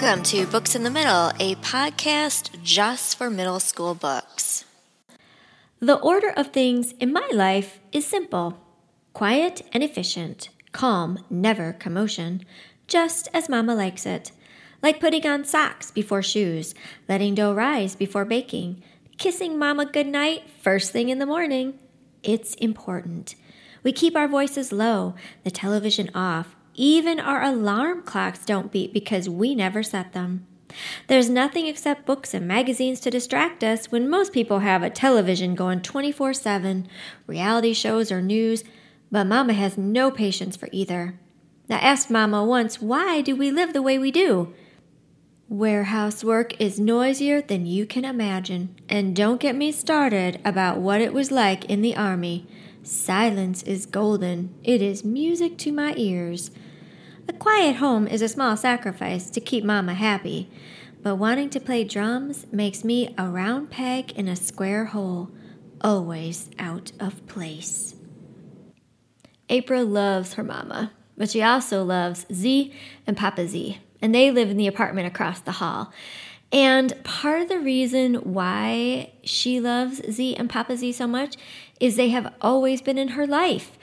Welcome to Books in the Middle, a podcast just for middle school books. The order of things in my life is simple quiet and efficient, calm, never commotion, just as Mama likes it. Like putting on socks before shoes, letting dough rise before baking, kissing Mama goodnight first thing in the morning. It's important. We keep our voices low, the television off, even our alarm clocks don't beat because we never set them. There's nothing except books and magazines to distract us when most people have a television going 24 7, reality shows or news, but Mama has no patience for either. I asked Mama once, why do we live the way we do? Warehouse work is noisier than you can imagine, and don't get me started about what it was like in the Army. Silence is golden, it is music to my ears. A quiet home is a small sacrifice to keep Mama happy, but wanting to play drums makes me a round peg in a square hole, always out of place. April loves her mama, but she also loves Zee and Papa Zee, and they live in the apartment across the hall. And part of the reason why she loves Zee and Papa Zee so much is they have always been in her life.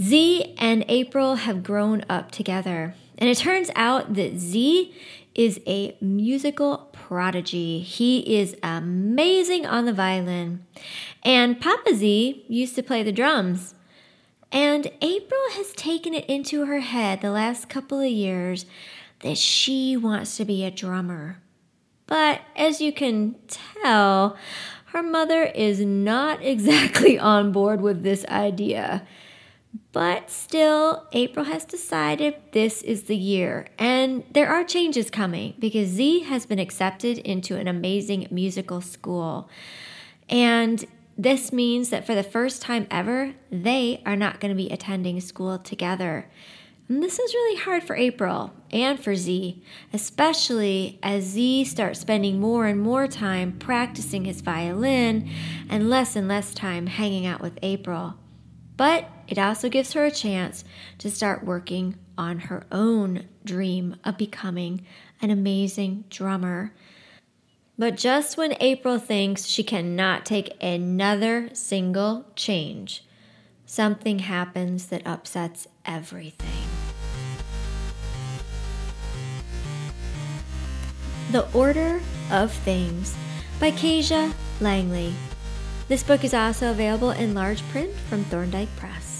Zee and April have grown up together. And it turns out that Zee is a musical prodigy. He is amazing on the violin. And Papa Zee used to play the drums. And April has taken it into her head the last couple of years that she wants to be a drummer. But as you can tell, her mother is not exactly on board with this idea. But still, April has decided this is the year, and there are changes coming because Zee has been accepted into an amazing musical school. And this means that for the first time ever, they are not going to be attending school together. And this is really hard for April and for Zee, especially as Zee starts spending more and more time practicing his violin and less and less time hanging out with April. But it also gives her a chance to start working on her own dream of becoming an amazing drummer. But just when April thinks she cannot take another single change, something happens that upsets everything. The Order of Things by Kaija Langley. This book is also available in large print from Thorndike Press.